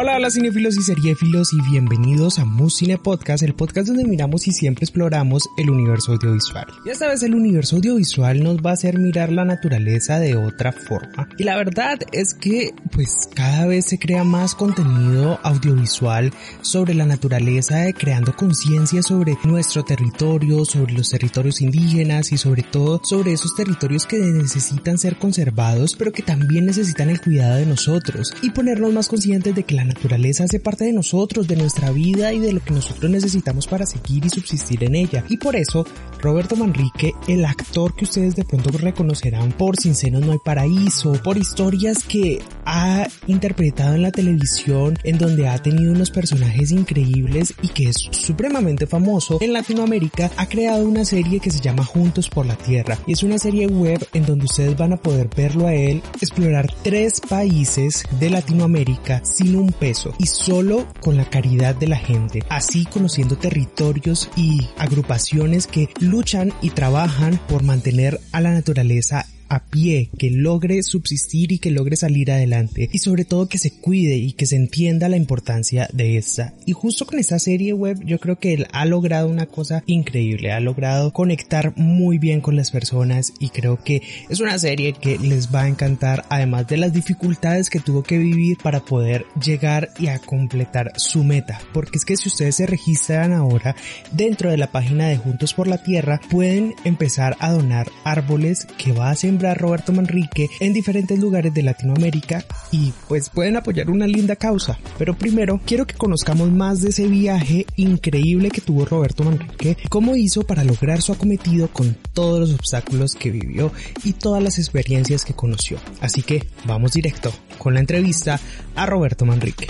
Hola, hola cinéfilos y seriéfilos y bienvenidos a Muscine Podcast, el podcast donde miramos y siempre exploramos el universo audiovisual. Y esta vez el universo audiovisual nos va a hacer mirar la naturaleza de otra forma. Y la verdad es que pues cada vez se crea más contenido audiovisual sobre la naturaleza, de creando conciencia sobre nuestro territorio, sobre los territorios indígenas y sobre todo sobre esos territorios que necesitan ser conservados, pero que también necesitan el cuidado de nosotros y ponernos más conscientes de que la naturaleza hace parte de nosotros, de nuestra vida y de lo que nosotros necesitamos para seguir y subsistir en ella. Y por eso, Roberto Manrique, el actor que ustedes de pronto reconocerán por Sin Senos No Hay Paraíso, por historias que ha interpretado en la televisión, en donde ha tenido unos personajes increíbles y que es supremamente famoso en Latinoamérica, ha creado una serie que se llama Juntos por la Tierra. Y es una serie web en donde ustedes van a poder verlo a él explorar tres países de Latinoamérica sin un peso y solo con la caridad de la gente, así conociendo territorios y agrupaciones que luchan y trabajan por mantener a la naturaleza a pie, que logre subsistir y que logre salir adelante y sobre todo que se cuide y que se entienda la importancia de esta. Y justo con esta serie web yo creo que él ha logrado una cosa increíble, ha logrado conectar muy bien con las personas y creo que es una serie que les va a encantar además de las dificultades que tuvo que vivir para poder llegar y a completar su meta, porque es que si ustedes se registran ahora dentro de la página de Juntos por la Tierra pueden empezar a donar árboles que va a sembrar Roberto Manrique en diferentes lugares de Latinoamérica y pues pueden apoyar una linda causa. Pero primero quiero que conozcamos más de ese viaje increíble que tuvo Roberto Manrique, cómo hizo para lograr su acometido con todos los obstáculos que vivió y todas las experiencias que conoció. Así que vamos directo con la entrevista a Roberto Manrique.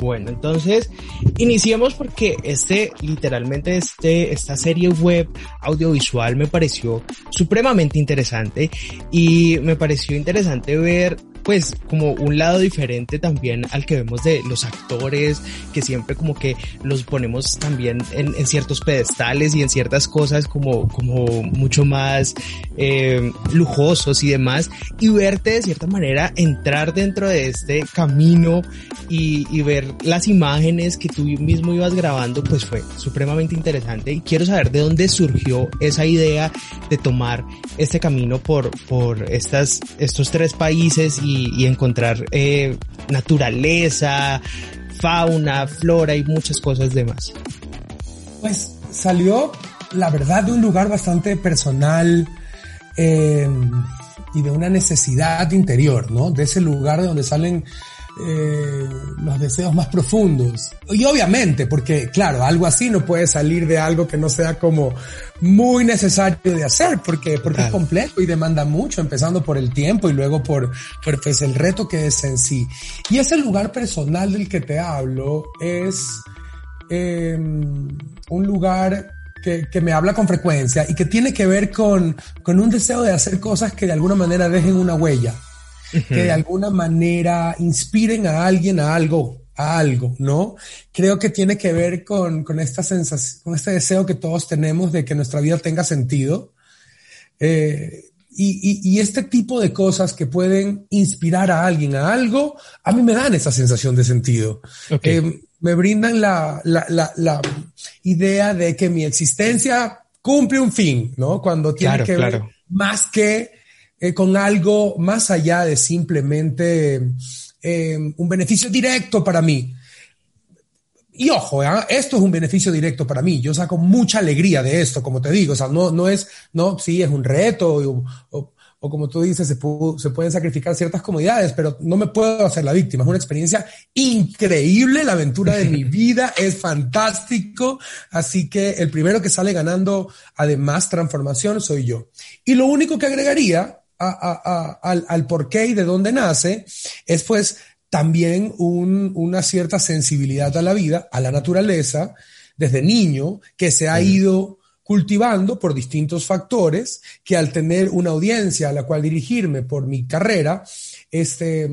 Bueno, entonces iniciemos porque este, literalmente este, esta serie web audiovisual me pareció supremamente interesante y me pareció interesante ver pues como un lado diferente también al que vemos de los actores, que siempre como que los ponemos también en, ciertos pedestales y en ciertas cosas como, como mucho más eh, lujosos y demás, y verte de cierta manera entrar dentro de este camino y, y ver las imágenes que tú mismo ibas grabando, pues fue supremamente interesante. Y quiero saber de dónde surgió esa idea de tomar este camino por, por estas, estos tres países y y, encontrar eh, naturaleza, fauna, flora y muchas cosas demás. Pues salió, la verdad, de un lugar bastante personal eh, y de una necesidad interior, ¿no? De ese lugar de donde salen eh, los deseos más profundos. Y obviamente, porque claro, algo así no puede salir de algo que no sea como muy necesario de hacer, porque, porque claro. es complejo y demanda mucho, empezando por el tiempo y luego por, por pues, el reto que es en sí. Y ese lugar personal del que te hablo es eh, un lugar que, que, me habla con frecuencia y que tiene que ver con, con un deseo de hacer cosas que de alguna manera dejen una huella que de alguna manera inspiren a alguien a algo, a algo, ¿no? Creo que tiene que ver con, con esta sensación, con este deseo que todos tenemos de que nuestra vida tenga sentido. Eh, y, y, y, este tipo de cosas que pueden inspirar a alguien a algo, a mí me dan esa sensación de sentido. Okay. Eh, me brindan la, la, la, la, idea de que mi existencia cumple un fin, ¿no? Cuando tiene claro, que claro. ver más que eh, con algo más allá de simplemente eh, un beneficio directo para mí. Y ojo, ¿eh? esto es un beneficio directo para mí. Yo saco mucha alegría de esto, como te digo. O sea, no, no es, no, sí, es un reto o, o, o como tú dices, se, pudo, se, pueden sacrificar ciertas comodidades, pero no me puedo hacer la víctima. Es una experiencia increíble. La aventura de mi vida es fantástico. Así que el primero que sale ganando, además, transformación soy yo. Y lo único que agregaría a, a, a, al, al por qué y de dónde nace es pues también un, una cierta sensibilidad a la vida, a la naturaleza, desde niño, que se ha ido cultivando por distintos factores que al tener una audiencia a la cual dirigirme por mi carrera, este,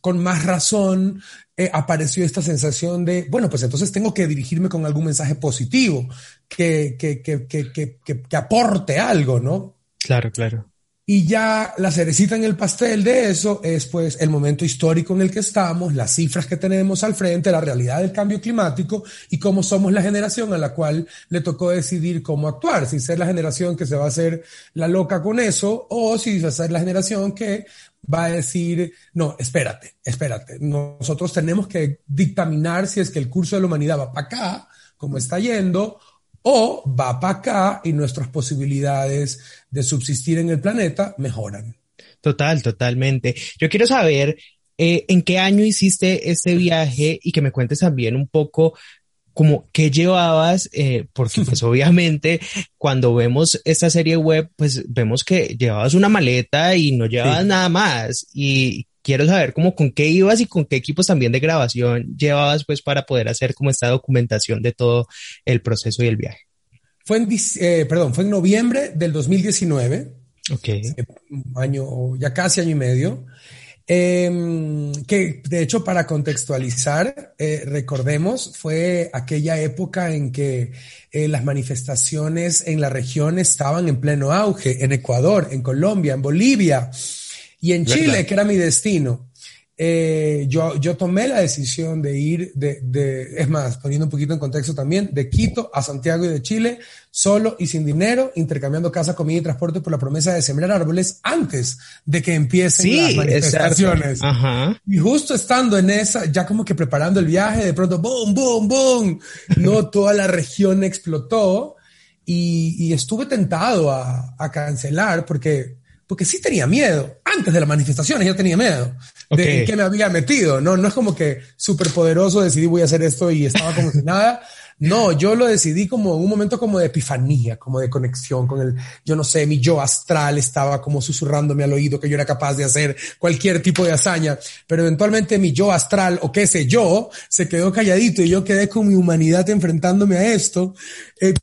con más razón eh, apareció esta sensación de, bueno, pues entonces tengo que dirigirme con algún mensaje positivo, que, que, que, que, que aporte algo, ¿no? Claro, claro. Y ya la cerecita en el pastel de eso es pues el momento histórico en el que estamos, las cifras que tenemos al frente, la realidad del cambio climático y cómo somos la generación a la cual le tocó decidir cómo actuar, si ser la generación que se va a hacer la loca con eso o si va ser la generación que va a decir, no, espérate, espérate, nosotros tenemos que dictaminar si es que el curso de la humanidad va para acá, como está yendo, o va para acá y nuestras posibilidades de subsistir en el planeta mejoran. Total, totalmente. Yo quiero saber eh, en qué año hiciste este viaje y que me cuentes también un poco como qué llevabas, eh, porque pues obviamente cuando vemos esta serie web, pues vemos que llevabas una maleta y no llevabas nada más. Y quiero saber cómo con qué ibas y con qué equipos también de grabación llevabas pues para poder hacer como esta documentación de todo el proceso y el viaje. Fue en, eh, perdón, fue en noviembre del 2019. Ok. Un año, ya casi año y medio. Em, que de hecho para contextualizar, eh, recordemos, fue aquella época en que eh, las manifestaciones en la región estaban en pleno auge, en Ecuador, en Colombia, en Bolivia y en Chile, que era mi destino. Eh, yo, yo tomé la decisión de ir, de, de, es más, poniendo un poquito en contexto también, de Quito a Santiago y de Chile, solo y sin dinero, intercambiando casa, comida y transporte por la promesa de sembrar árboles antes de que empiecen las manifestaciones. Ajá. Y justo estando en esa, ya como que preparando el viaje, de pronto, boom, boom, boom, no, toda la región explotó y, y estuve tentado a, a cancelar porque porque sí tenía miedo. Antes de las manifestaciones ya tenía miedo de qué me había metido. No, no es como que súper poderoso decidí voy a hacer esto y estaba como si nada. No, yo lo decidí como un momento como de epifanía, como de conexión con el, yo no sé, mi yo astral estaba como susurrándome al oído que yo era capaz de hacer cualquier tipo de hazaña, pero eventualmente mi yo astral o qué sé yo se quedó calladito y yo quedé con mi humanidad enfrentándome a esto. Eh,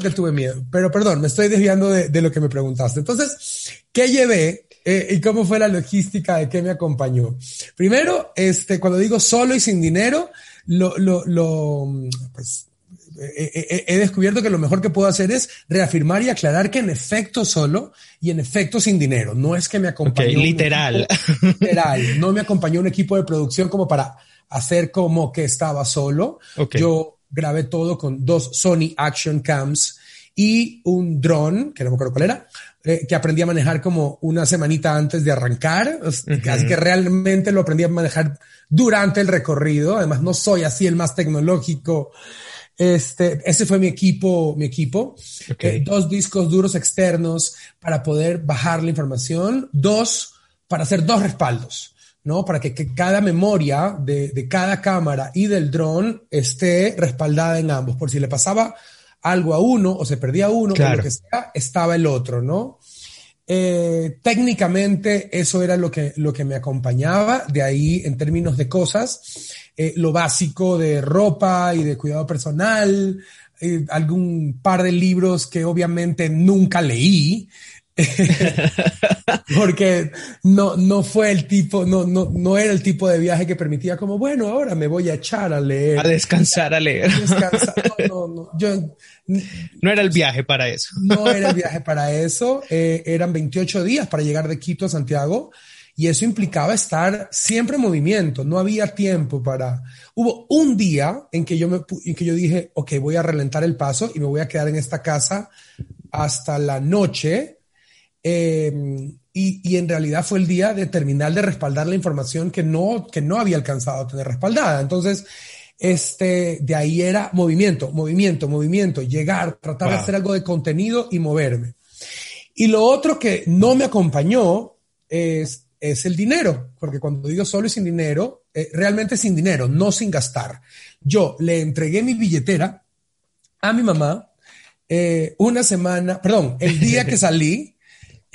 que tuve miedo, pero perdón, me estoy desviando de, de lo que me preguntaste. Entonces, ¿qué llevé eh, y cómo fue la logística de qué me acompañó? Primero, este, cuando digo solo y sin dinero, lo, lo, lo pues, he, he, descubierto que lo mejor que puedo hacer es reafirmar y aclarar que en efecto solo y en efecto sin dinero. No es que me acompañó. Okay, literal. Equipo, literal. No me acompañó un equipo de producción como para hacer como que estaba solo. Okay. Yo grabé todo con dos Sony Action Cams y un dron, que no me acuerdo cuál era, eh, que aprendí a manejar como una semanita antes de arrancar. Uh -huh. Así que realmente lo aprendí a manejar durante el recorrido. Además, no soy así el más tecnológico. Este, ese fue mi equipo, mi equipo. Okay. Eh, dos discos duros externos para poder bajar la información. Dos, para hacer dos respaldos. ¿No? Para que, que cada memoria de, de, cada cámara y del dron esté respaldada en ambos. Por si le pasaba algo a uno o se perdía uno claro. o lo que sea, estaba el otro, ¿no? Eh, técnicamente eso era lo que, lo que me acompañaba, de ahí en términos de cosas, eh, lo básico de ropa y de cuidado personal, eh, algún par de libros que obviamente nunca leí, porque no, no fue el tipo, no, no, no era el tipo de viaje que permitía como, bueno, ahora me voy a echar a leer. A descansar a leer. A descansar. No, no, no. Yo, no era el viaje para eso. No era el viaje para eso. Eh, eran 28 días para llegar de Quito a Santiago y eso implicaba estar siempre en movimiento. No había tiempo para... Hubo un día en que yo, me, en que yo dije, ok, voy a relentar el paso y me voy a quedar en esta casa hasta la noche eh, y, y, en realidad fue el día de terminar de respaldar la información que no, que no había alcanzado a tener respaldada. Entonces, este, de ahí era movimiento, movimiento, movimiento, llegar, tratar wow. de hacer algo de contenido y moverme. Y lo otro que no me acompañó es, es el dinero, porque cuando digo solo y sin dinero, eh, realmente sin dinero, no sin gastar. Yo le entregué mi billetera a mi mamá eh, una semana, perdón, el día que salí,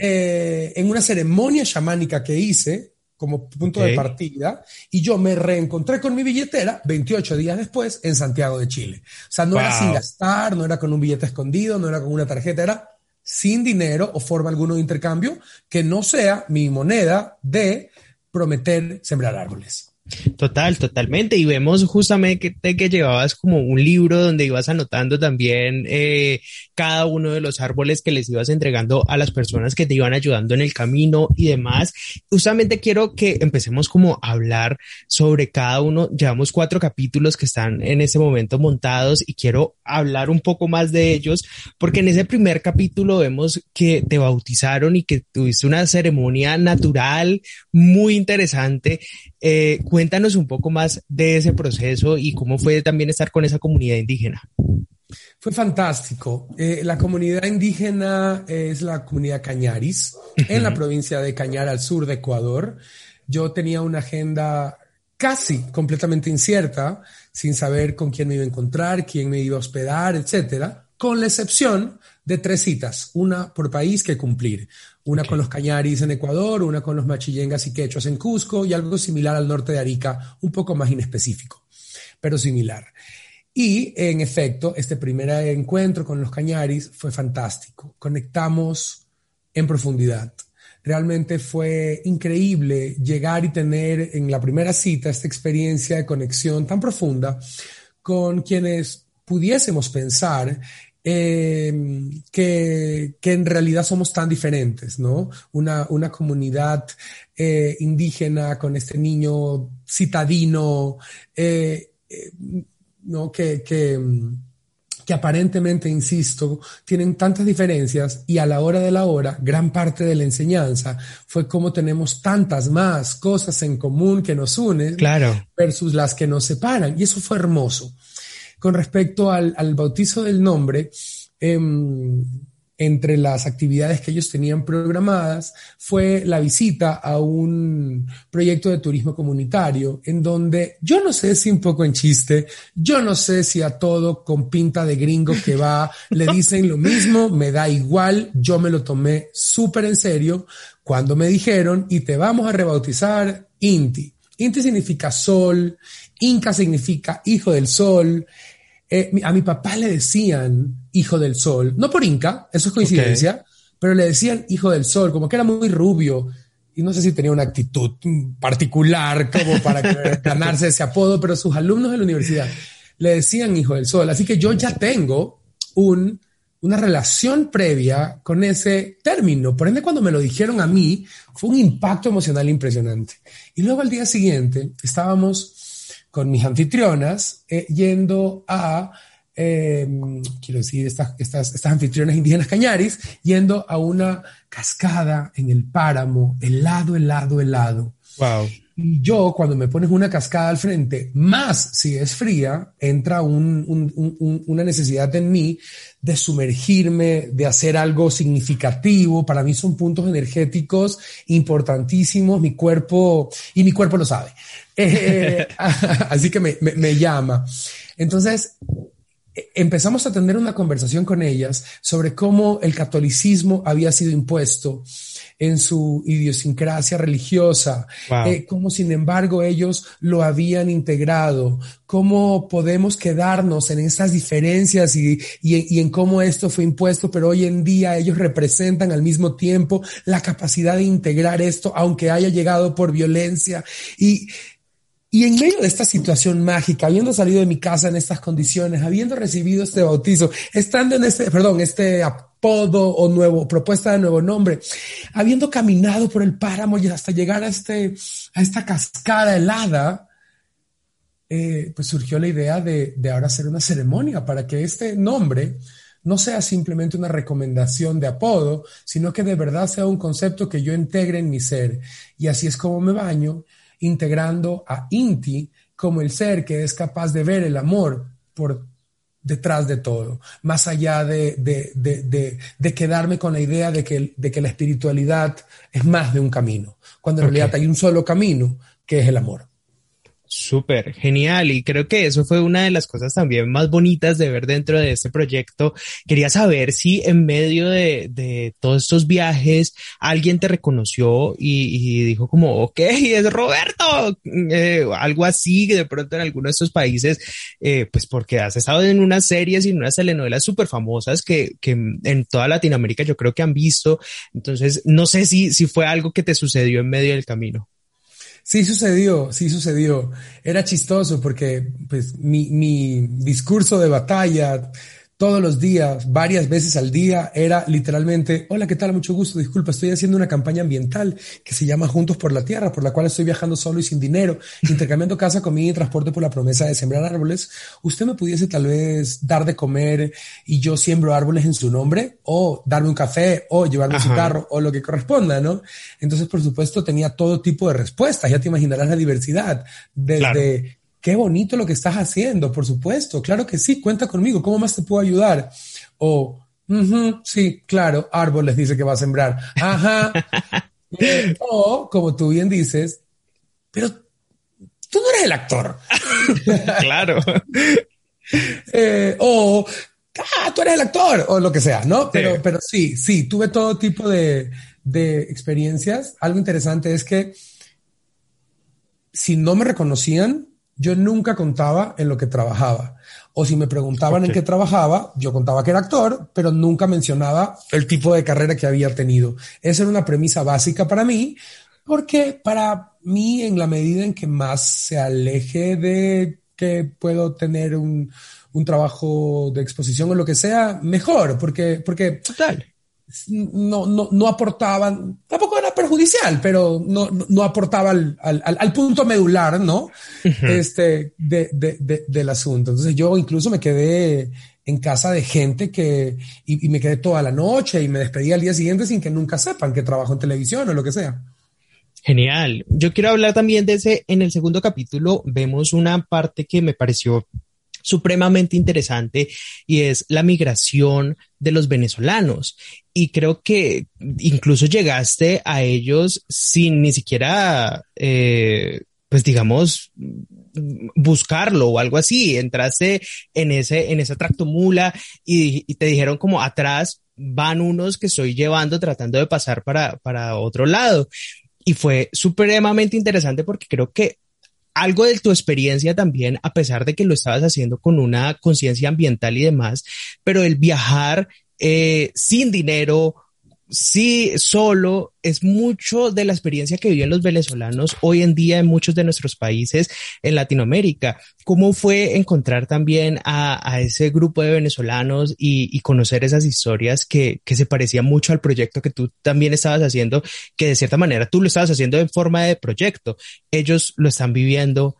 eh, en una ceremonia chamánica que hice como punto de partida y yo me reencontré con mi billetera 28 días después en Santiago de Chile. O sea, no era sin gastar, no era con un billete escondido, no era con una tarjeta, era sin dinero o forma alguno de intercambio que no sea mi moneda de prometer sembrar árboles. Total, totalmente. Y vemos justamente que, que llevabas como un libro donde ibas anotando también eh, cada uno de los árboles que les ibas entregando a las personas que te iban ayudando en el camino y demás. Justamente quiero que empecemos como a hablar sobre cada uno. Llevamos cuatro capítulos que están en ese momento montados y quiero hablar un poco más de ellos porque en ese primer capítulo vemos que te bautizaron y que tuviste una ceremonia natural muy interesante. Eh, cuéntanos un poco más de ese proceso y cómo fue también estar con esa comunidad indígena. Fue fantástico. Eh, la comunidad indígena es la comunidad Cañaris, en la provincia de Cañar, al sur de Ecuador. Yo tenía una agenda casi completamente incierta, sin saber con quién me iba a encontrar, quién me iba a hospedar, etcétera, con la excepción de tres citas, una por país que cumplir. Una con los cañaris en Ecuador, una con los machillengas y quechos en Cusco y algo similar al norte de Arica, un poco más inespecífico, pero similar. Y en efecto, este primer encuentro con los cañaris fue fantástico. Conectamos en profundidad. Realmente fue increíble llegar y tener en la primera cita esta experiencia de conexión tan profunda con quienes pudiésemos pensar eh, que, que, en realidad somos tan diferentes, ¿no? Una, una comunidad eh, indígena con este niño citadino, eh, eh ¿no? Que, que, que aparentemente, insisto, tienen tantas diferencias y a la hora de la hora, gran parte de la enseñanza fue cómo tenemos tantas más cosas en común que nos unen claro. versus las que nos separan. Y eso fue hermoso con respecto al, bautizo del nombre, em, entre las actividades que ellos tenían programadas fue la visita a un proyecto de turismo comunitario en donde yo no sé si un poco en chiste, yo no sé si a todo con pinta de gringo que va le dicen lo mismo, me da igual, yo me lo tomé súper en serio cuando me dijeron y te vamos a rebautizar Inti. Inti significa sol, Inca significa hijo del sol, eh, a mi papá le decían hijo del sol, no por Inca, eso es coincidencia, pero le decían hijo del sol, como que era muy rubio. Y no sé si tenía una actitud particular como para ganarse ese apodo, pero sus alumnos de la universidad le decían hijo del sol. Así que yo ya tengo un, una relación previa con ese término. Por ende, cuando me lo dijeron a mí, fue un impacto emocional impresionante. Y luego al día siguiente estábamos con mis anfitrionas eh, yendo a, eh, quiero decir, estas, estas, estas anfitrionas indígenas cañaris, yendo a una cascada en el páramo, helado, helado, helado. Wow. Y yo, cuando me pones una cascada al frente, más si es fría, entra un, un, un, una necesidad en mí de sumergirme, de hacer algo significativo. Para mí son puntos energéticos importantísimos. Mi cuerpo, y mi cuerpo lo sabe. Eh, así que me, me, me llama. Entonces, empezamos a tener una conversación con ellas sobre cómo el catolicismo había sido impuesto en su idiosincrasia religiosa, eh, cómo sin embargo ellos lo habían integrado, cómo podemos quedarnos en esas diferencias y, y, en cómo esto fue impuesto, pero hoy en día ellos representan al mismo tiempo la capacidad de integrar esto, aunque haya llegado por violencia. Y y en medio de esta situación mágica, habiendo salido de mi casa en estas condiciones, habiendo recibido este bautizo, estando en este, perdón, este apodo o nuevo, propuesta de nuevo nombre, habiendo caminado por el páramo y hasta llegar a este, a esta cascada helada, eh, pues surgió la idea de, de ahora hacer una ceremonia para que este nombre no sea simplemente una recomendación de apodo, sino que de verdad sea un concepto que yo integre en mi ser. Y así es como me baño integrando a Inti como el ser que es capaz de ver el amor por detrás de todo, más allá de, de, quedarme con la idea de que, de que la espiritualidad es más de un camino, cuando en realidad hay un solo camino, que es el amor. Súper, genial. Y creo que eso fue una de las cosas también más bonitas de ver dentro de este proyecto. Quería saber si en medio de, de todos estos viajes alguien te reconoció y, y dijo como, ok, es Roberto, eh, algo así, de pronto en alguno de estos países, eh, pues porque has estado en unas series y en unas telenovelas súper famosas que, que en toda Latinoamérica yo creo que han visto. Entonces, no sé si, si fue algo que te sucedió en medio del camino. Sí sucedió, sí sucedió. Era chistoso porque pues mi, mi discurso de batalla todos los días, varias veces al día, era literalmente, hola, ¿qué tal? Mucho gusto, disculpa, estoy haciendo una campaña ambiental que se llama Juntos por la Tierra, por la cual estoy viajando solo y sin dinero, intercambiando casa, comida y transporte por la promesa de sembrar árboles. ¿Usted me pudiese tal vez dar de comer y yo siembro árboles en su nombre? O darme un café, o llevarme su carro, o lo que corresponda, ¿no? Entonces, por supuesto, tenía todo tipo de respuestas, ya te imaginarás la diversidad, desde qué bonito lo que estás haciendo, por supuesto, claro que sí, cuenta conmigo, ¿cómo más te puedo ayudar? O, sí, claro, árboles dice que va a sembrar. Ajá. Eh, o, como tú bien dices, pero tú no eres el actor. claro. Eh, o, ah, tú eres el actor, o lo que sea, ¿no? Pero, pero sí, sí, tuve todo tipo de, de experiencias. Algo interesante es que si no me reconocían, yo nunca contaba en lo que trabajaba. O si me preguntaban en qué trabajaba, yo contaba que era actor, pero nunca mencionaba el tipo de carrera que había tenido. Esa era una premisa básica para mí, porque para mí, en la medida en que más se aleje de que puedo tener un, un trabajo de exposición o lo que sea, mejor, porque, porque Total no, no, no aportaban, tampoco era perjudicial, pero no, no aportaba al, al, al, punto medular, ¿no? Este, de, de, de, del asunto. Entonces yo incluso me quedé en casa de gente que, y, y, me quedé toda la noche y me despedí al día siguiente sin que nunca sepan que trabajo en televisión o lo que sea. Genial. Yo quiero hablar también de ese, en el segundo capítulo vemos una parte que me pareció supremamente interesante y es la migración de los venezolanos. Y creo que incluso llegaste a ellos sin ni siquiera, eh, pues digamos, buscarlo o algo así. Entraste en ese, en esa tractomula y, y te dijeron como atrás van unos que estoy llevando tratando de pasar para, para otro lado. Y fue supremamente interesante porque creo que algo de tu experiencia también, a pesar de que lo estabas haciendo con una conciencia ambiental y demás, pero el viajar eh, sin dinero, sí, solo es mucho de la experiencia que viven los venezolanos hoy en día en muchos de nuestros países en Latinoamérica. ¿Cómo fue encontrar también a, ese grupo de venezolanos y, y conocer esas historias que, que, se parecían mucho al proyecto que tú también estabas haciendo, que de cierta manera tú lo estabas haciendo en forma de proyecto? Ellos lo están viviendo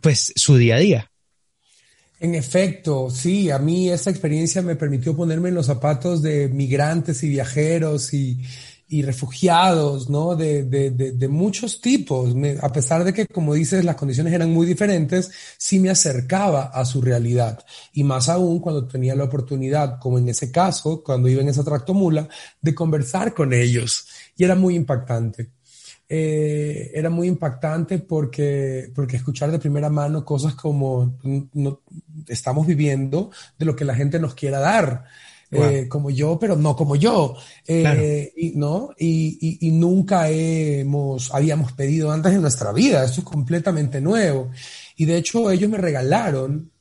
pues su día a día. En efecto, sí, a mí esa experiencia me permitió ponerme en los zapatos de migrantes y viajeros y, y refugiados, ¿no? De, de, de, de muchos tipos. A pesar de que, como dices, las condiciones eran muy diferentes, sí me acercaba a su realidad. Y más aún cuando tenía la oportunidad, como en ese caso, cuando iba en esa tractomula, de conversar con ellos. Y era muy impactante eh, era muy impactante porque, porque escuchar de primera mano cosas como no, estamos viviendo de lo que la gente nos quiera dar. Wow. Eh, como yo, pero no como yo. Eh, claro. y, ¿no? Y, y, y, nunca hemos, habíamos pedido antes en nuestra vida. Esto es completamente nuevo. Y de hecho, ellos me regalaron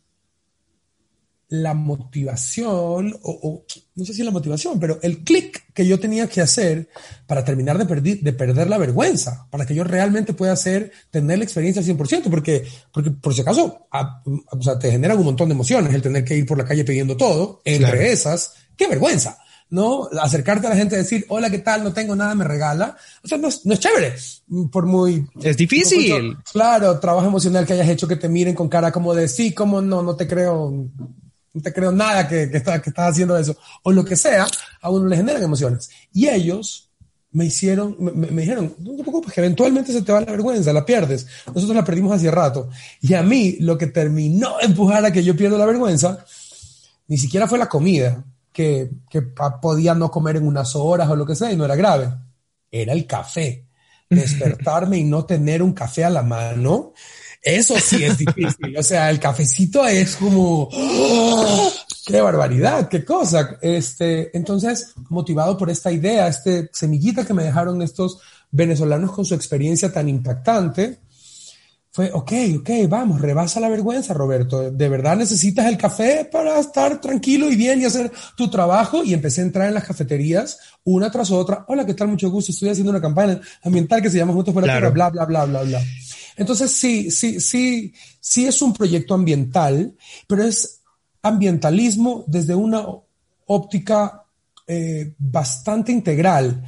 la motivación, o, o, no sé si la motivación, pero el clic que yo tenía que hacer para terminar de, perdi, de, perder la vergüenza, para que yo realmente pueda hacer, tener la experiencia al 100%, porque, porque por si acaso, a, o sea, te generan un montón de emociones el tener que ir por la calle pidiendo todo, entre claro. esas, qué vergüenza. ¿no? Acercarte a la gente y decir, hola, ¿qué tal? No tengo nada, me regala. O sea, no es, no es chévere, por muy... Es difícil. Mucho, claro, trabajo emocional que hayas hecho que te miren con cara como de, sí, cómo no, no te creo, no te creo nada que, que, está, que estás haciendo eso, o lo que sea, a uno le generan emociones. Y ellos me hicieron, me, me, dijeron, no te preocupes, que eventualmente se te va la vergüenza, la pierdes. Nosotros la perdimos hace rato. Y a mí, lo que terminó de empujar a que yo pierda la vergüenza, ni siquiera fue la comida, que, que podía no comer en unas horas o lo que sea, y no era grave. Era el café. Despertarme y no tener un café a la mano Eso sí es difícil. O sea, el cafecito es como, ¡oh! qué barbaridad, qué cosa. Este, entonces, motivado por esta idea, este semillita que me dejaron estos venezolanos con su experiencia tan impactante, fue, ok, ok, vamos, rebasa la vergüenza, Roberto. ¿De verdad necesitas el café para estar tranquilo y bien y hacer tu trabajo? Y empecé a entrar en las cafeterías una tras otra. Hola, ¿qué tal? Mucho gusto. Estoy haciendo una campaña ambiental que se llama Juntos por la Claro. Tierra, bla, bla, bla, bla, bla. Entonces, sí, sí, sí, sí es un proyecto ambiental, pero es ambientalismo desde una óptica eh, bastante integral.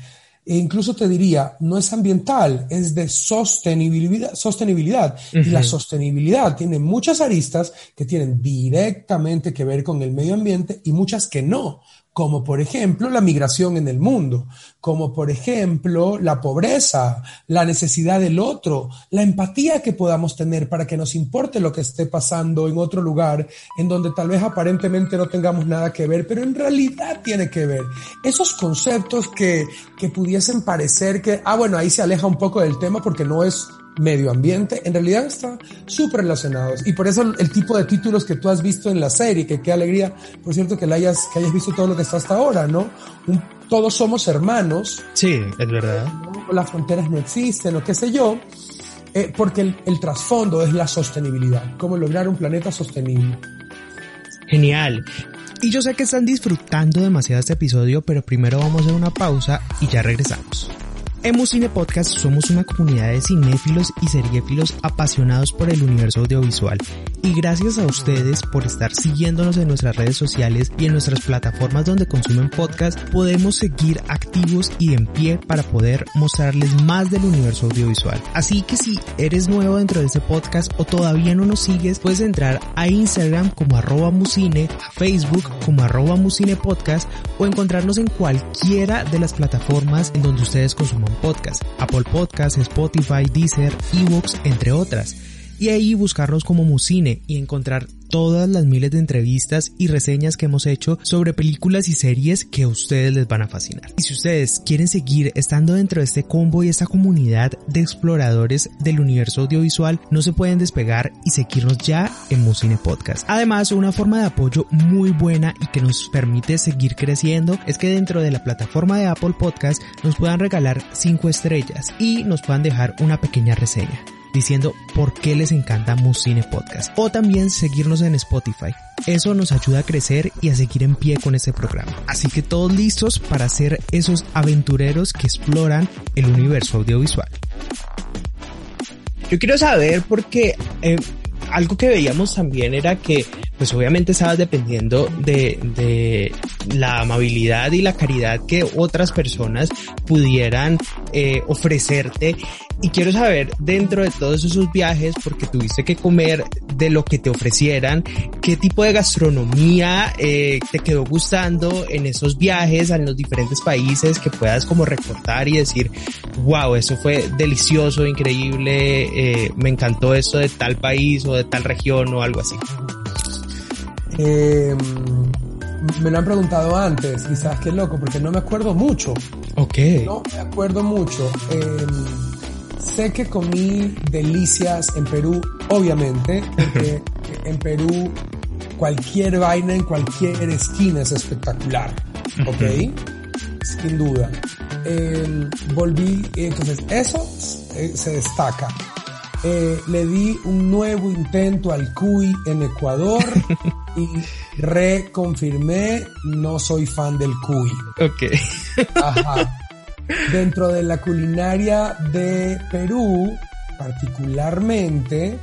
E incluso te diría, no es ambiental, es de sostenibilidad. sostenibilidad. Y la sostenibilidad tiene muchas aristas que tienen directamente que ver con el medio ambiente y muchas que no, como por ejemplo la migración en el mundo, como por ejemplo la pobreza, la necesidad del otro, la empatía que podamos tener para que nos importe lo que esté pasando en otro lugar en donde tal vez aparentemente no tengamos nada que ver, pero en realidad tiene que ver. Esos conceptos que, que pudiesen parecer que, ah, bueno, ahí se aleja un poco del tema porque no es medio ambiente, en realidad están súper relacionados. Y por eso el tipo de títulos que tú has visto en la serie, que qué alegría, por cierto, que, la hayas, que hayas visto todo lo que está hasta ahora, ¿no? Un- todos somos hermanos, Sí, es verdad. ¿no? las fronteras no existen o qué sé yo, eh, porque el, el trasfondo es la sostenibilidad, cómo lograr un planeta sostenible. Genial. Y yo sé que están disfrutando demasiado este episodio, pero primero vamos a hacer una pausa y ya regresamos. En Muscine Podcast somos una comunidad de cinéfilos y seriéfilos apasionados por el universo audiovisual. Y gracias a ustedes por estar siguiéndonos en nuestras redes sociales y en nuestras plataformas donde consumen podcast, podemos seguir activos y en pie para poder mostrarles más del universo audiovisual. Así que si eres nuevo dentro de este podcast o todavía no nos sigues, puedes entrar a Instagram como arroba musine, a Facebook como arroba musine podcast o encontrarnos en cualquiera de las plataformas en donde ustedes consuman podcast. Apple Podcasts, Spotify, Deezer, Evox, entre otras. Y ahí buscarnos como Musine y encontrar todas las miles de entrevistas y reseñas que hemos hecho sobre películas y series que a ustedes les van a fascinar. Y si ustedes quieren seguir estando dentro de este combo y esta comunidad de exploradores del universo audiovisual, no se pueden despegar y seguirnos ya en Musine Podcast. Además, una forma de apoyo muy buena y que nos permite seguir creciendo es que dentro de la plataforma de Apple Podcast nos puedan regalar 5 estrellas y nos puedan dejar una pequeña reseña diciendo por qué les encanta Muscine Podcast o también seguirnos en Spotify. Eso nos ayuda a crecer y a seguir en pie con este programa. Así que todos listos para ser esos aventureros que exploran el universo audiovisual. Yo quiero saber porque eh, algo que veíamos también era que pues obviamente estabas dependiendo de, la amabilidad y la caridad que otras personas pudieran eh, ofrecerte y quiero saber dentro de todos esos viajes porque tuviste que comer de lo que te ofrecieran qué tipo de gastronomía eh, te quedó gustando en esos viajes en los diferentes países que puedas como recordar y decir wow eso fue delicioso increíble eh, me encantó esto de tal país o de tal región o algo así Eh, me lo han preguntado antes y sabes qué loco, porque no me acuerdo mucho. ok No me acuerdo mucho. Eh, sé que comí delicias en Perú, obviamente, porque en Perú cualquier vaina en cualquier esquina es espectacular, ¿ok? Sin duda. Eh, volví, entonces eso eh, se destaca. Eh, le di un nuevo intento al cuy en Ecuador y reconfirmé, no soy fan del cuy. ok Ajá. Dentro de la culinaria de Perú, particularmente,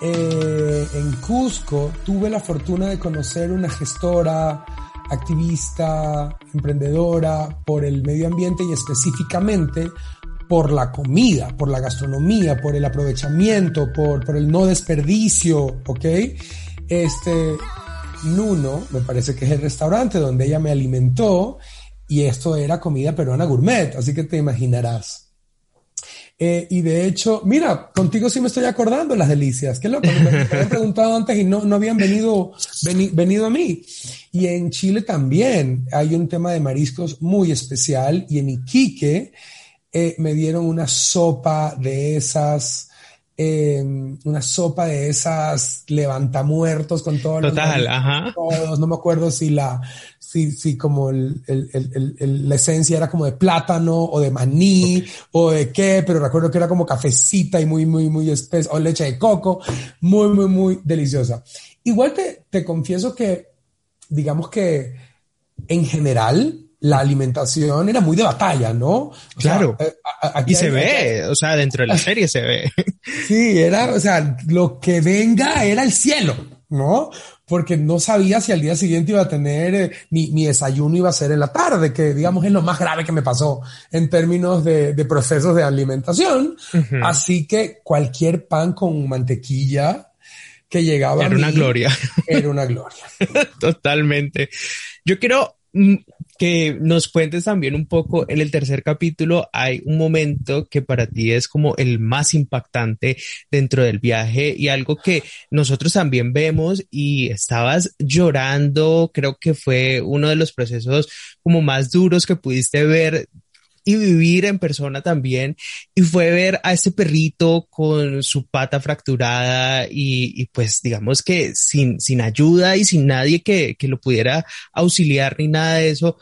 eh, en Cusco, tuve la fortuna de conocer una gestora, activista, emprendedora por el medio ambiente y específicamente por la comida, por la gastronomía, por el aprovechamiento, por, por el no desperdicio, ¿ok? Este, Nuno, me parece que es el restaurante donde ella me alimentó y esto era comida peruana gourmet, así que te imaginarás. Eh, y de hecho, mira, contigo sí me estoy acordando las delicias. Qué loco, me, me habían preguntado antes y no, no habían venido, veni- venido a mí. Y en Chile también hay un tema de mariscos muy especial y en Iquique eh, me dieron una sopa de esas eh, una sopa de esas levantamuertos con todos Total, ajá. Todos, no me acuerdo si la, si, si como el, el, el, la esencia era como de plátano o de maní o de qué, pero recuerdo que era como cafecita y muy, muy, muy espesa, o leche de coco, muy, muy, muy deliciosa. Igual te, te confieso que, digamos que en general, la alimentación era muy de batalla, ¿no? claro. Eh, y se ve, o sea, dentro de la serie se ve. Sí, era, o sea, lo que venga era el cielo, ¿no? Porque no sabía si al día siguiente iba a tener, eh, mi, mi, desayuno iba a ser en la tarde, que digamos es lo más grave que me pasó en términos de, de procesos de alimentación. Así que cualquier pan con mantequilla que llegaba. Era una gloria. Era una gloria. Totalmente. Yo quiero Mm, que nos cuentes también un poco, en el tercer capítulo hay un momento que para ti es como el más impactante dentro del viaje y algo que nosotros también vemos y estabas llorando, creo que fue uno de los procesos como más duros que pudiste ver y vivir en persona también. Y fue ver a ese perrito con su pata fracturada y, y pues digamos que sin, sin ayuda y sin nadie que, que lo pudiera auxiliar ni nada de eso.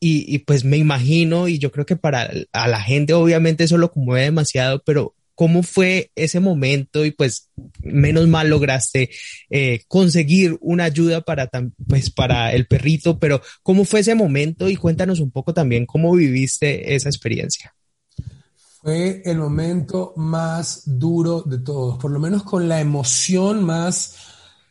Y, y, pues me imagino, y yo creo que para a la gente obviamente eso lo conmueve demasiado, pero ¿Cómo fue ese momento? Y pues menos mal lograste eh, conseguir una ayuda para, pues, para el perrito, pero ¿cómo fue ese momento? Y cuéntanos un poco también cómo viviste esa experiencia. Fue el momento más duro de todos, por lo menos con la emoción más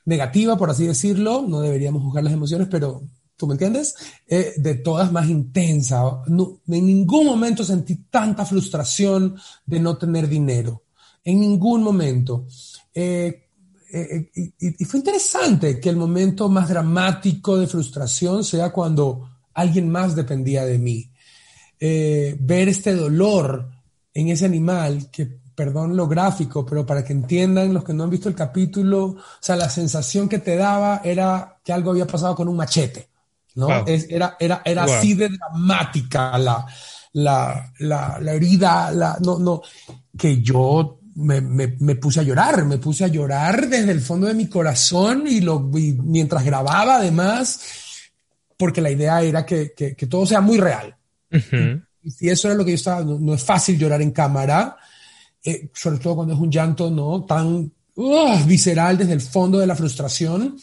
negativa, por así decirlo. No deberíamos juzgar las emociones, pero ¿Tú me entiendes? Eh, de todas más intensa. En ningún momento sentí tanta frustración de no tener dinero. En ningún momento. Eh, eh, y, fue interesante que el momento más dramático de frustración sea cuando alguien más dependía de mí. ver este dolor en ese animal que perdón lo gráfico, pero para que entiendan los que no han visto el capítulo, o sea, la sensación que te daba era que algo había pasado con un machete. ¿No? Es, era era, era así de dramática la, la, la, la herida, la, no, no, que yo me, me, me, puse a llorar, me puse a llorar desde el fondo de mi corazón y, lo, mientras grababa además, porque la idea era que, que, que todo sea muy real. y, si eso era lo que yo estaba, no, es fácil llorar en cámara, eh, sobre todo cuando es un llanto no tan uh, visceral desde el fondo de la frustración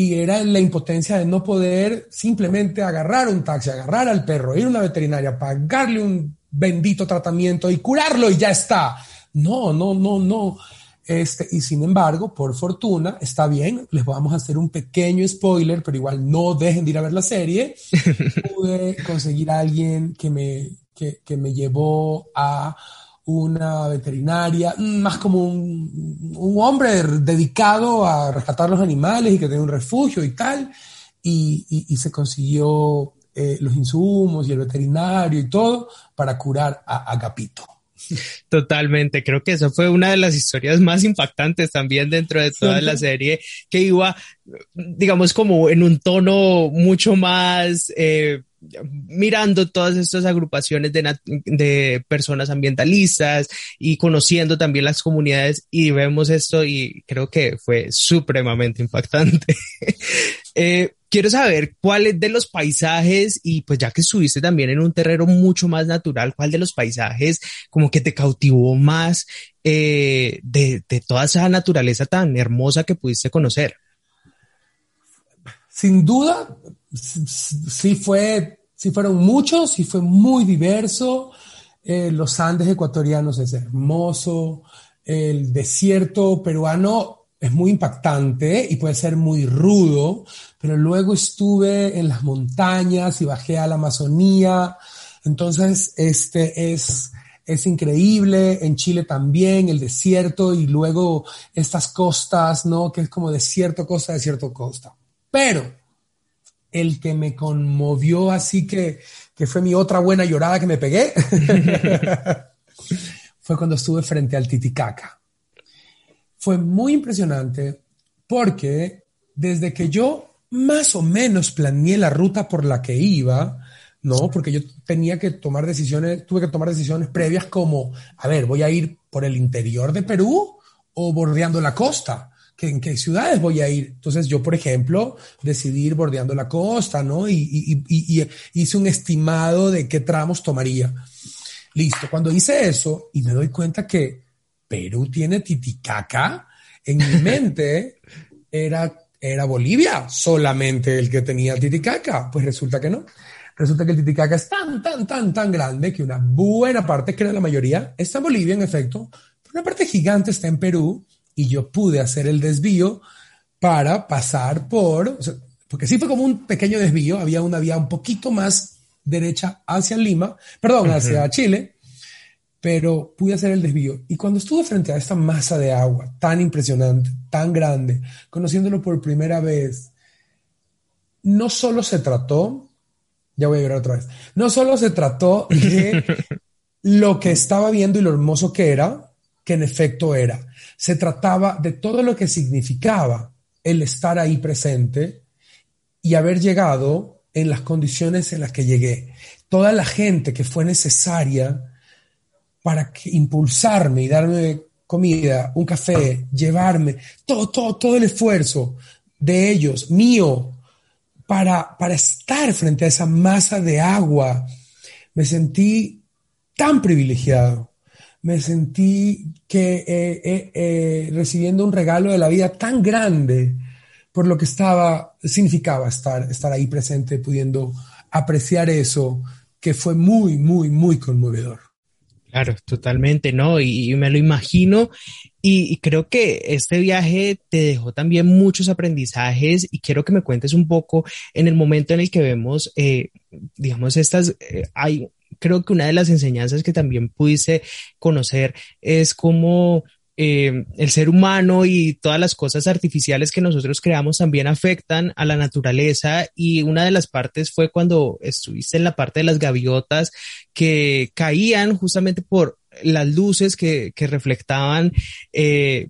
y era la impotencia de no poder simplemente agarrar un taxi, agarrar al perro, ir a una veterinaria, pagarle un bendito tratamiento y curarlo y ya está. No, no, no, no. Este, y sin embargo, por fortuna, está bien, les vamos a hacer un pequeño spoiler, pero igual no dejen de ir a ver la serie. Pude conseguir a alguien que me, que, que me llevó a una veterinaria, más como un, hombre dedicado a rescatar los animales y que tiene un refugio y tal, y, se consiguió eh, los insumos y el veterinario y todo para curar a Agapito. Totalmente, creo que eso fue una de las historias más impactantes también dentro de toda la serie, que iba, digamos, como en un tono mucho más... Eh, mirando todas estas agrupaciones de, personas ambientalistas y conociendo también las comunidades y vemos esto y creo que fue supremamente impactante. eh, quiero saber cuál de los paisajes y pues ya que estuviste también en un terreno mucho más natural, cuál de los paisajes como que te cautivó más eh, de, de toda esa naturaleza tan hermosa que pudiste conocer. Sin duda, sí fue, sí fueron muchos, sí fue muy diverso. Eh, los Andes ecuatorianos es hermoso. El desierto peruano es muy impactante y puede ser muy rudo, pero luego estuve en las montañas y bajé a la Amazonía. Entonces, este es, es increíble. En Chile también, el desierto y luego estas costas, ¿no? Que es como desierto, costa, desierto, costa. Pero el que me conmovió así que, que fue mi otra buena llorada que me pegué, fue cuando estuve frente al Titicaca. Fue muy impresionante porque desde que yo más o menos planeé la ruta por la que iba, ¿no? Porque yo tenía que tomar decisiones, tuve que tomar decisiones previas como, a ver, voy a ir por el interior de Perú o bordeando la costa? ¿Que, ¿En qué ciudades voy a ir? Entonces yo, por ejemplo, decidí ir bordeando la costa, ¿no? Y, y- y- y hice un estimado de qué tramos tomaría. Listo, cuando hice eso y me doy cuenta que Perú tiene Titicaca, en mi mente era, era Bolivia solamente el que tenía Titicaca. Pues resulta que no. Resulta que el Titicaca es tan, tan, tan, tan grande que una buena parte, creo la mayoría, está en Bolivia, en efecto, pero una parte gigante está en Perú y yo pude hacer el desvío para pasar por, o sea, porque sí fue como un pequeño desvío, había una vía un poquito más derecha hacia Lima, perdón, hacia Chile, pero pude hacer el desvío. Y cuando estuve frente a esta masa de agua tan impresionante, tan grande, conociéndolo por primera vez, no solo se trató, ya voy a llorar otra vez, no solo se trató de lo que estaba viendo y lo hermoso que era, que en efecto era, se trataba de todo lo que significaba el estar ahí presente y haber llegado en las condiciones en las que llegué. Toda la gente que fue necesaria para impulsarme y darme comida, un café, llevarme, todo, todo, todo el esfuerzo de ellos, mío, para, para estar frente a esa masa de agua, me sentí tan privilegiado, me sentí que eh, eh, eh, recibiendo un regalo de la vida tan grande por lo que estaba, significaba estar, estar ahí presente, pudiendo apreciar eso, que fue muy, muy, muy conmovedor. Claro, totalmente, ¿no? Y, y me lo imagino y, y, creo que este viaje te dejó también muchos aprendizajes y quiero que me cuentes un poco en el momento en el que vemos, eh, digamos, estas, eh, hay, creo que una de las enseñanzas que también pudiste conocer es cómo eh, el ser humano y todas las cosas artificiales que nosotros creamos también afectan a la naturaleza. Y una de las partes fue cuando estuviste en la parte de las gaviotas que caían justamente por las luces que, que reflectaban, eh,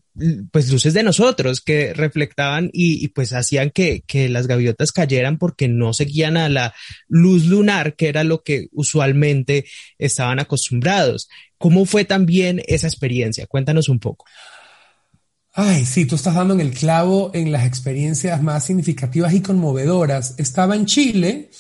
pues luces de nosotros que reflectaban y, pues hacían que, que, las gaviotas cayeran porque no seguían a la luz lunar, que era lo que usualmente estaban acostumbrados. ¿Cómo fue también esa experiencia? Cuéntanos un poco. Ay, sí, tú estás dando en el clavo en las experiencias más significativas y conmovedoras. Estaba en Chile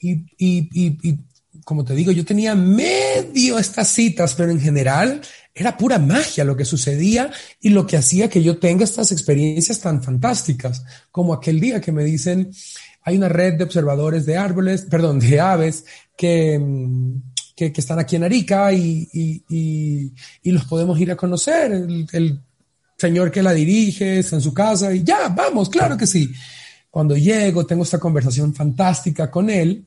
y como te digo, yo tenía medio estas citas, pero en general era pura magia lo que sucedía y lo que hacía que yo tenga estas experiencias tan fantásticas, como aquel día que me dicen, hay una red de observadores de árboles, perdón, de aves que, que, que están aquí en Arica y, y, y, y, los podemos ir a conocer. El, el señor que la dirige está en su casa y ya, vamos, claro que sí. Cuando llego, tengo esta conversación fantástica con él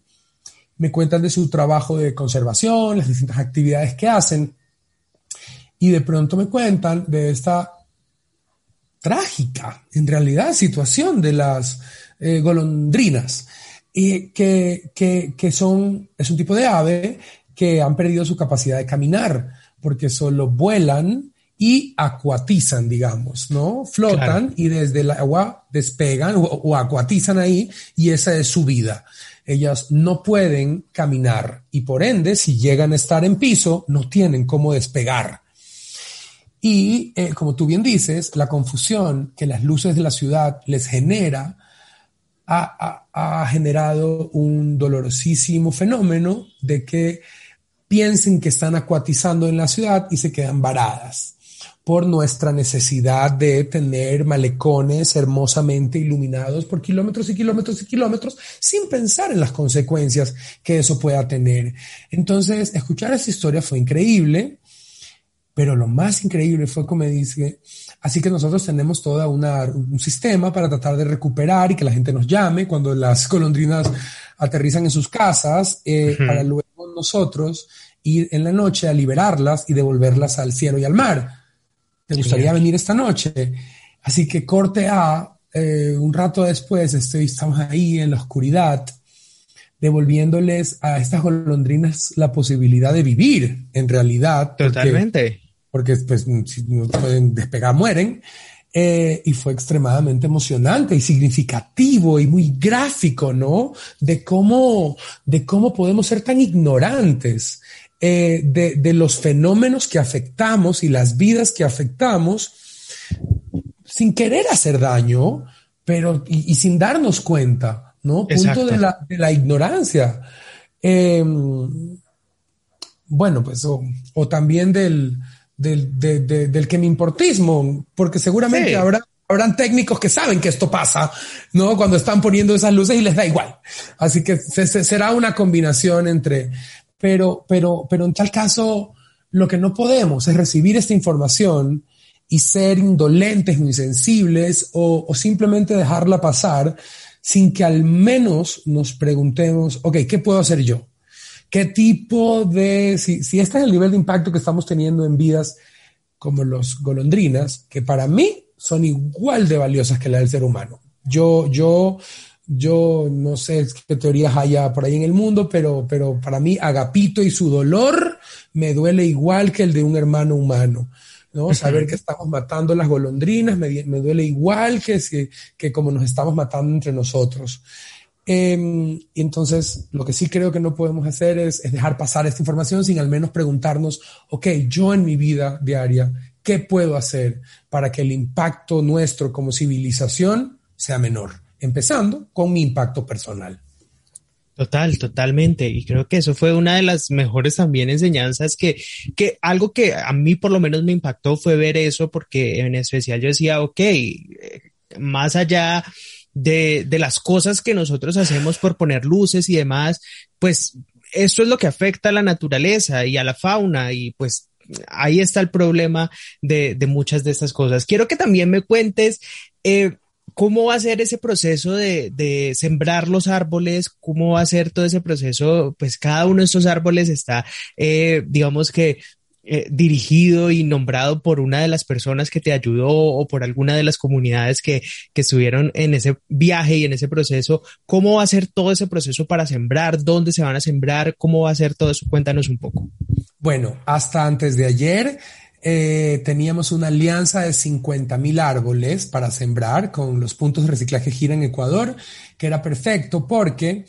me cuentan de su trabajo de conservación, las distintas actividades que hacen, y de pronto me cuentan de esta trágica, en realidad, situación de las eh, golondrinas, y que, que, que, son, es un tipo de ave que han perdido su capacidad de caminar, porque solo vuelan y acuatizan, digamos, ¿no? Flotan claro. y desde el agua despegan o, o acuatizan ahí y esa es su vida ellas no pueden caminar y por ende, si llegan a estar en piso, no tienen cómo despegar. Y eh, como tú bien dices, la confusión que las luces de la ciudad les genera ha, generado un dolorosísimo fenómeno de que piensen que están acuatizando en la ciudad y se quedan varadas por nuestra necesidad de tener malecones hermosamente iluminados por kilómetros y kilómetros y kilómetros sin pensar en las consecuencias que eso pueda tener. Entonces, escuchar esa historia fue increíble, pero lo más increíble fue como me dice, así que nosotros tenemos todo un sistema para tratar de recuperar y que la gente nos llame cuando las golondrinas aterrizan en sus casas, eh, uh -huh. para luego nosotros ir en la noche a liberarlas y devolverlas al cielo y al mar ¿Te gustaría venir esta noche? Así que corte A, eh, un rato después estoy, estamos ahí en la oscuridad, devolviéndoles a estas golondrinas la posibilidad de vivir en realidad. Totalmente. Porque, porque pues, si no pueden despegar, mueren. Eh, y fue extremadamente emocionante y significativo y muy gráfico, ¿no? De cómo, de cómo podemos ser tan ignorantes eh, de, de los fenómenos que afectamos y las vidas que afectamos sin querer hacer daño, pero y, y sin darnos cuenta, ¿no? Punto de la, de la ignorancia. Eh, bueno, pues, o, o también del, del, de- de- del que me importismo, porque seguramente Sí. habrá, habrán técnicos que saben que esto pasa, ¿no? Cuando están poniendo esas luces y les da igual. Así que se- se- será una combinación entre, pero, pero, pero en tal caso, lo que no podemos es recibir esta información y ser indolentes, insensibles o, o simplemente dejarla pasar sin que al menos nos preguntemos, ok, ¿qué puedo hacer yo? ¿Qué tipo de, si, si este es el nivel de impacto que estamos teniendo en vidas como los golondrinas, que para mí son igual de valiosas que la del ser humano. Yo, yo, yo no sé qué teorías haya por ahí en el mundo, pero, pero para mí Agapito y su dolor me duele igual que el de un hermano humano. ¿no? Saber que estamos matando las golondrinas me, duele igual que, si- que como nos estamos matando entre nosotros. Eh, y entonces, lo que sí creo que no podemos hacer es, es dejar pasar esta información sin al menos preguntarnos, ok, yo en mi vida diaria, ¿qué puedo hacer para que el impacto nuestro como civilización sea menor? Empezando con mi impacto personal. Total, totalmente. Y creo que eso fue una de las mejores también enseñanzas que, que algo que a mí por lo menos me impactó fue ver eso, porque en especial yo decía, ok, eh, más allá de, de las cosas que nosotros hacemos por poner luces y demás, pues esto es lo que afecta a la naturaleza y a la fauna y pues ahí está el problema de, de muchas de estas cosas. Quiero que también me cuentes eh, cómo va a ser ese proceso de, de sembrar los árboles, cómo va a ser todo ese proceso, pues cada uno de estos árboles está, eh, digamos que eh, dirigido y nombrado por una de las personas que te ayudó o por alguna de las comunidades que, que estuvieron en ese viaje y en ese proceso. ¿Cómo va a ser todo ese proceso para sembrar? ¿Dónde se van a sembrar? ¿Cómo va a ser todo eso? Cuéntanos un poco. Bueno, hasta antes de ayer eh, teníamos una alianza de 50 mil árboles para sembrar con los puntos de reciclaje Gira en Ecuador, que era perfecto porque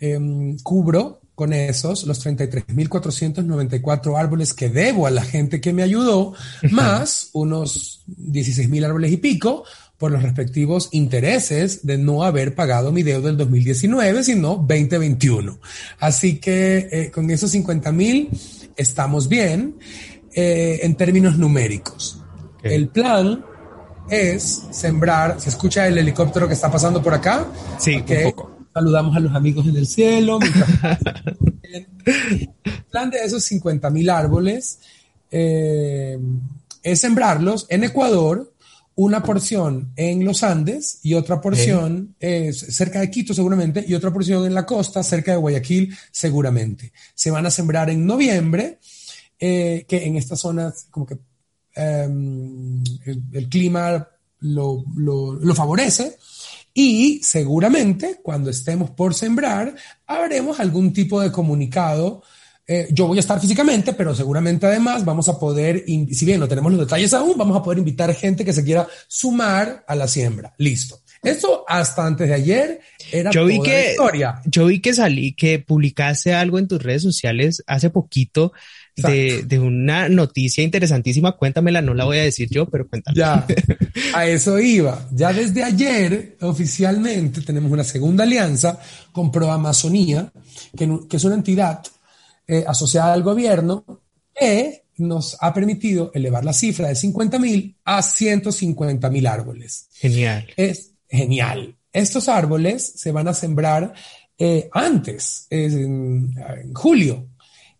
eh, cubro con esos los 33.494 árboles que debo a la gente que me ayudó, más unos 16.000 árboles y pico por los respectivos intereses de no haber pagado mi deuda del 2019, sino 2021. Así que eh, con esos 50 mil estamos bien eh, en términos numéricos. Okay. El plan es sembrar, ¿se escucha el helicóptero que está pasando por acá? Sí, Okay. un poco. Saludamos a los amigos en el cielo. el plan de esos 50 mil árboles eh, es sembrarlos en Ecuador, una porción en los Andes y otra porción eh, cerca de Quito seguramente y otra porción en la costa cerca de Guayaquil seguramente. Se van a sembrar en noviembre, eh, que en estas zonas como que em, el, clima lo, lo- favorece. Y seguramente cuando estemos por sembrar, haremos algún tipo de comunicado. Eh, yo voy a estar físicamente, pero seguramente además vamos a poder, si bien no tenemos los detalles aún, vamos a poder invitar gente que se quiera sumar a la siembra. Listo. Esto hasta antes de ayer era Yo vi toda la que, historia. yo vi que salí, que publicaste algo en tus redes sociales hace poquito de, una noticia interesantísima. Cuéntamela, no la voy a decir yo, pero cuéntame. Ya, a eso iba. Ya desde ayer, oficialmente, tenemos una segunda alianza con ProAmazonía, que, que es una entidad eh, asociada al gobierno que nos ha permitido elevar la cifra de 50 mil a 150 mil árboles. Genial. Es genial. Estos árboles se van a sembrar eh, antes, en, julio,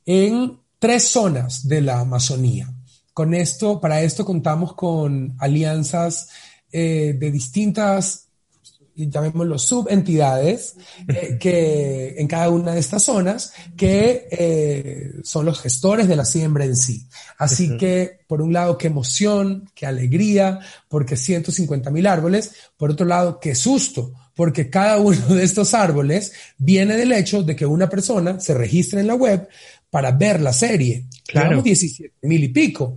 en tres zonas de la Amazonía. Con esto, para esto contamos con alianzas eh, de distintas, llamémoslo, subentidades, eh, que en cada una de estas zonas, que eh, son los gestores de la siembra en sí. Así que, por un lado, qué emoción, qué alegría, porque 150 mil árboles. Por otro lado, qué susto, porque cada uno de estos árboles viene del hecho de que una persona se registra en la web para ver la serie. Claro. Llevamos 17 mil y pico.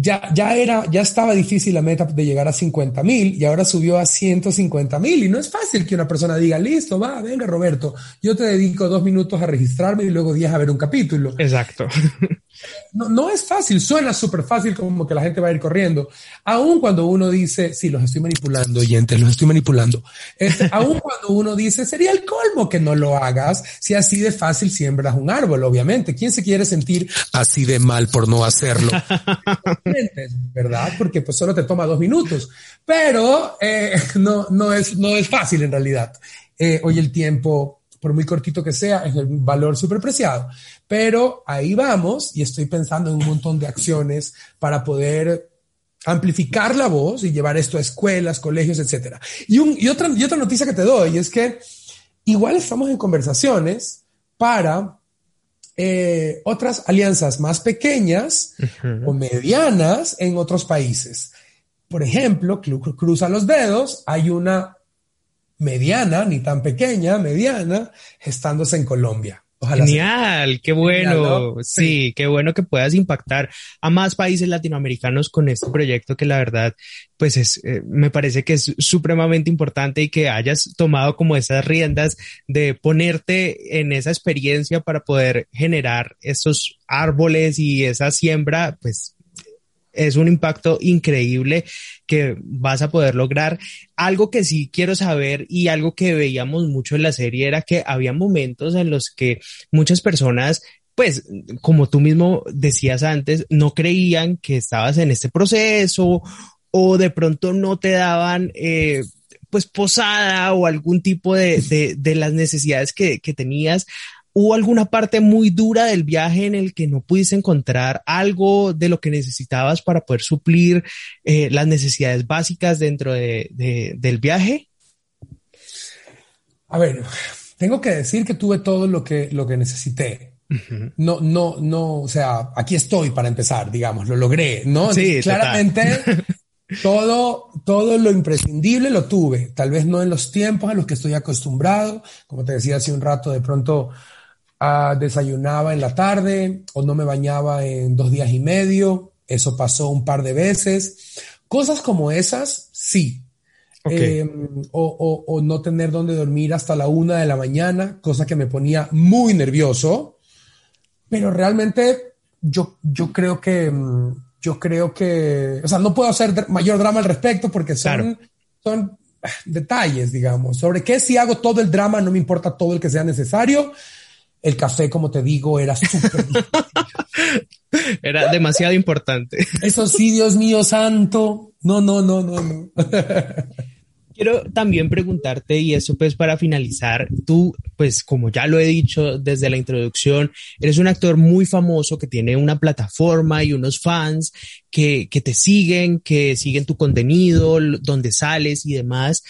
Ya, ya era, ya estaba difícil la meta de llegar a 50 mil y ahora subió a 150 mil y no es fácil que una persona diga, listo, va, venga Roberto, yo te dedico dos minutos a registrarme y luego diez a ver un capítulo. Exacto. No, no es fácil, suena súper fácil como que la gente va a ir corriendo. Aún cuando uno dice, sí, los estoy manipulando, oyentes, los estoy manipulando. Este, cuando uno dice, sería el colmo que no lo hagas si así de fácil siembras un árbol, obviamente. ¿Quién se quiere sentir así de mal por no hacerlo? ¿Verdad? Porque pues solo te toma dos minutos. Pero eh, no, no, es, no es fácil en realidad. Eh, hoy el tiempo, por muy cortito que sea, es el valor súper preciado. Pero ahí vamos y estoy pensando en un montón de acciones para poder amplificar la voz y llevar esto a escuelas, colegios, etcétera. Y, un, y, otra, y otra noticia que te doy es que igual estamos en conversaciones para eh, otras alianzas más pequeñas o medianas en otros países. Por ejemplo, cruza los dedos, hay una mediana, ni tan pequeña, mediana, gestándose en Colombia. Genial, qué bueno. sí. qué bueno que puedas impactar a más países latinoamericanos con este proyecto que la verdad, pues es, eh, me parece que es supremamente importante y que hayas tomado como esas riendas de ponerte en esa experiencia para poder generar esos árboles y esa siembra, pues es un impacto increíble que vas a poder lograr. Algo que sí quiero saber y algo que veíamos mucho en la serie era que había momentos en los que muchas personas pues, como tú mismo decías antes, no creían que estabas en este proceso o de pronto no te daban, eh, pues, posada o algún tipo de, de, de las necesidades que, que tenías. ¿Hubo alguna parte muy dura del viaje en el que no pudiste encontrar algo de lo que necesitabas para poder suplir eh, las necesidades básicas dentro de, del viaje? A ver, tengo que decir que tuve todo lo que, lo que necesité. No, no, no, o sea, aquí estoy para empezar, digamos, lo logré, ¿no? Sí, claramente todo, todo lo imprescindible lo tuve, tal vez no en los tiempos a los que estoy acostumbrado, como te decía hace un rato, de pronto desayunaba en la tarde o no me bañaba en dos días y medio. Eso pasó un par de veces. Cosas como esas, sí. Em, o, no tener donde dormir hasta la una de la mañana, cosa que me ponía muy nervioso. Pero realmente yo, yo creo que, em, yo creo que, o sea, no puedo hacer mayor drama al respecto porque son, son ah, detalles, digamos. Sobre qué si hago todo el drama, no me importa todo el que sea necesario. El café, como te digo, era súper Era demasiado importante. Eso sí, Dios mío santo. No, no, no, no, no. Quiero también preguntarte, y eso pues para finalizar, tú, pues como ya lo he dicho desde la introducción, eres un actor muy famoso que tiene una plataforma y unos fans que, que te siguen, que siguen tu contenido, donde sales y demás.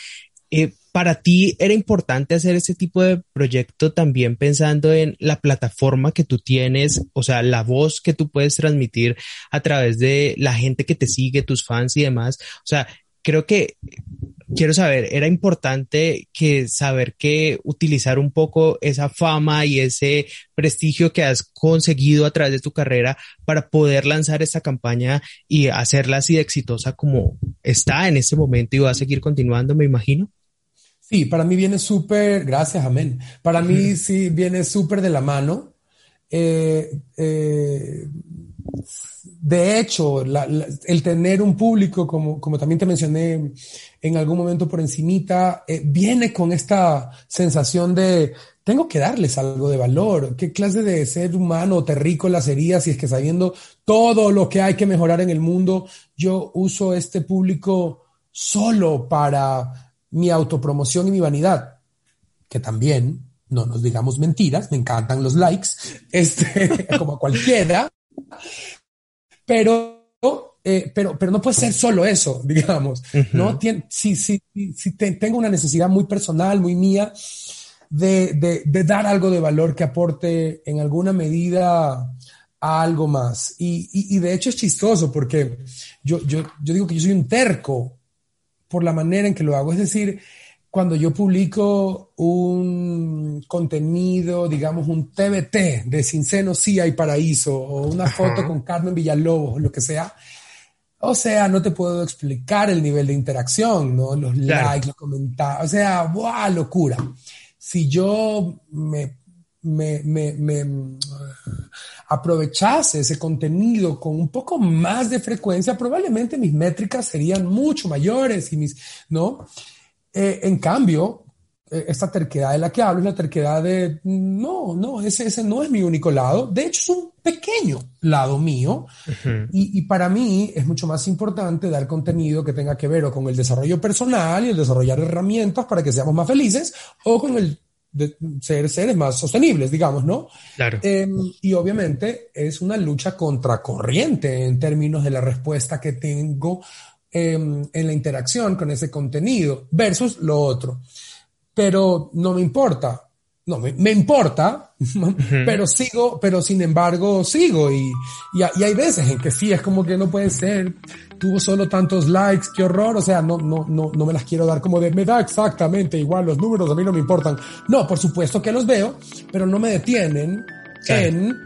Eh, para ti era importante hacer ese tipo de proyecto también pensando en la plataforma que tú tienes, o sea, la voz que tú puedes transmitir a través de la gente que te sigue, tus fans y demás. O sea, creo que quiero saber, era importante que saber que utilizar un poco esa fama y ese prestigio que has conseguido a través de tu carrera para poder lanzar esta campaña y hacerla así de exitosa como está en este momento y va a seguir continuando, me imagino. Sí, para mí viene súper, gracias, amén. Para mí sí viene súper de la mano. Eh, eh, de hecho, el tener un público, como, como también te mencioné en algún momento por encimita, eh, viene con esta sensación de tengo que darles algo de valor. ¿Qué clase de ser humano terrícola sería si es que sabiendo todo lo que hay que mejorar en el mundo, yo uso este público solo para mi autopromoción y mi vanidad, que también, no nos digamos mentiras, me encantan los likes, este, como cualquiera, pero, eh, pero, pero no puede ser solo eso, digamos, ¿no? Si, si, si tengo una necesidad muy personal, muy mía, de, de, de, dar algo de valor que aporte en alguna medida a algo más. Y, y, y de hecho es chistoso porque yo, yo, yo digo que yo soy un terco por la manera en que lo hago. Es decir, cuando yo publico un contenido, digamos un TBT de Sin Seno sí hay paraíso, o una foto con Carmen Villalobos, o lo que sea, O sea, no te puedo explicar el nivel de interacción, ¿no? Los Claro. likes, los comentarios. O sea, ¡buah! Locura. Si yo me, me, me, me, mm, aprovechase ese contenido con un poco más de frecuencia, probablemente mis métricas serían mucho mayores y mis, ¿no? Eh, en cambio, eh, esta terquedad de la que hablo es la terquedad de, no, no, ese, ese no es mi único lado. De hecho, es un pequeño lado mío. y, y para mí es mucho más importante dar contenido que tenga que ver o con el desarrollo personal y el desarrollar herramientas para que seamos más felices o con el de ser seres más sostenibles, digamos, ¿no? Claro. Eh, y obviamente es una lucha contracorriente en términos de la respuesta que tengo eh, en la interacción con ese contenido versus lo otro. Pero no me importa. No, me, me importa, pero sigo, pero sin embargo sigo y, y, y hay veces en que sí, es como que no puede ser, tuvo solo tantos likes, qué horror, o sea, no, no, no, no me las quiero dar como de, me da exactamente igual, los números a mí no me importan. No, por supuesto que los veo, pero no me detienen Claro. en,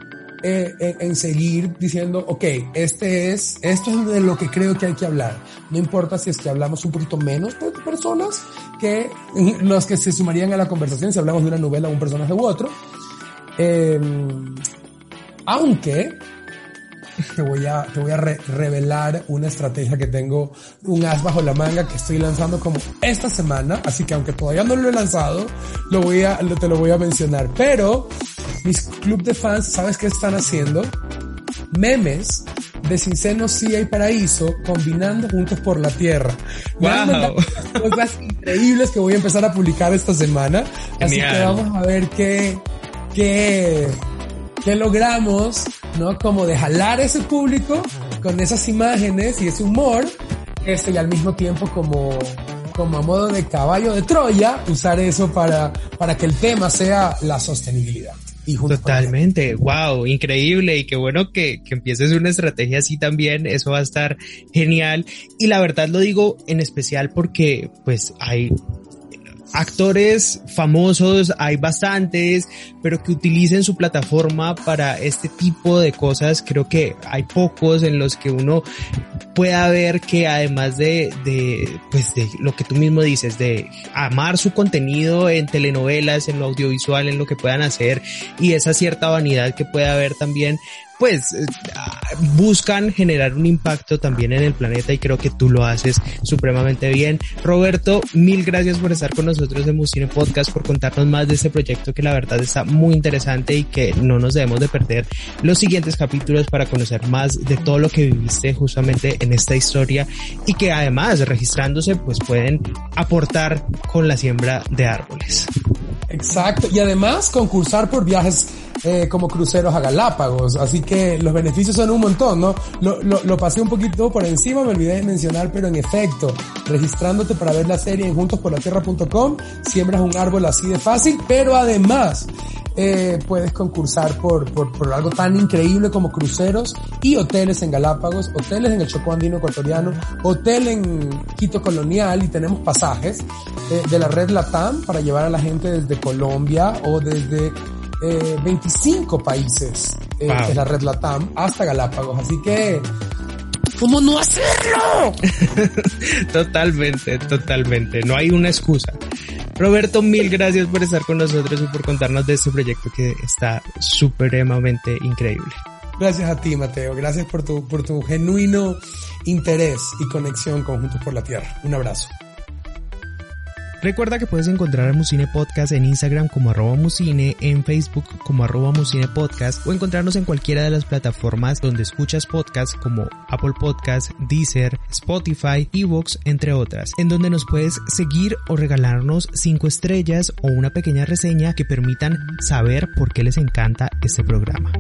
eh, en, en seguir diciendo, ok, este es, esto es de lo que creo que hay que hablar. No importa si es que hablamos un poquito menos de personas que los que se sumarían a la conversación si hablamos de una novela un personaje u otro. Eh, aunque te voy a, te voy a re- revelar una estrategia que tengo, un as bajo la manga que estoy lanzando como esta semana, así que aunque todavía no lo he lanzado, lo voy a, lo- te lo voy a mencionar. Pero mis club de fans, ¿sabes qué están haciendo? Memes de Sin Seno Sí hay Paraíso combinando juntos por la Tierra. Wow. cosas increíbles que voy a empezar a publicar esta semana. Así que Genial. vamos a ver qué, qué, qué logramos, ¿no? Como de jalar ese público con esas imágenes y ese humor, este, y al mismo tiempo como, como a modo de caballo de Troya, usar eso para, para que el tema sea la sostenibilidad. Y Totalmente, wow, increíble y qué bueno que, que empieces una estrategia así también, eso va a estar genial y la verdad lo digo en especial porque pues hay actores famosos, hay bastantes, pero que utilicen su plataforma para este tipo de cosas, creo que hay pocos en los que uno pueda ver que además de, de, pues de lo que tú mismo dices, de amar su contenido en telenovelas, en lo audiovisual, en lo que puedan hacer y esa cierta vanidad que puede haber también, pues eh, buscan generar un impacto también en el planeta y creo que tú lo haces supremamente bien. Roberto, mil gracias por estar con nosotros en Musine Podcast, por contarnos más de este proyecto que la verdad está muy interesante y que no nos debemos de perder los siguientes capítulos para conocer más de todo lo que viviste justamente en esta historia y que además registrándose pues pueden aportar con la siembra de árboles. Exacto. Y además concursar por viajes eh, como cruceros a Galápagos. Así que los beneficios son un montón, ¿no? Lo, lo, lo pasé un poquito por encima, me olvidé de mencionar, pero en efecto, registrándote para ver la serie en juntosporlatierra.com, siembras un árbol así de fácil, pero además eh, puedes concursar por, por, por algo tan increíble como cruceros y hoteles en Galápagos, hoteles en el Chocó Andino Ecuatoriano, hotel en Quito Colonial y tenemos pasajes eh, de la red Latam para llevar a la gente desde Colombia o desde eh, 25 países eh, Wow. de la red Latam hasta Galápagos. Así que, ¿cómo no hacerlo? Totalmente, totalmente. No hay una excusa. Roberto, mil gracias por estar con nosotros y por contarnos de este proyecto que está supremamente increíble. Gracias a ti, Mateo. Gracias por tu, por tu genuino interés y conexión con Juntos por la Tierra. Un abrazo. Recuerda que puedes encontrar a Musine Podcast en Instagram como arroba musine, en Facebook como arroba musine podcast o encontrarnos en cualquiera de las plataformas donde escuchas podcasts como Apple Podcast, Deezer, Spotify, Evox, entre otras, en donde nos puedes seguir o regalarnos cinco estrellas o una pequeña reseña que permitan saber por qué les encanta este programa.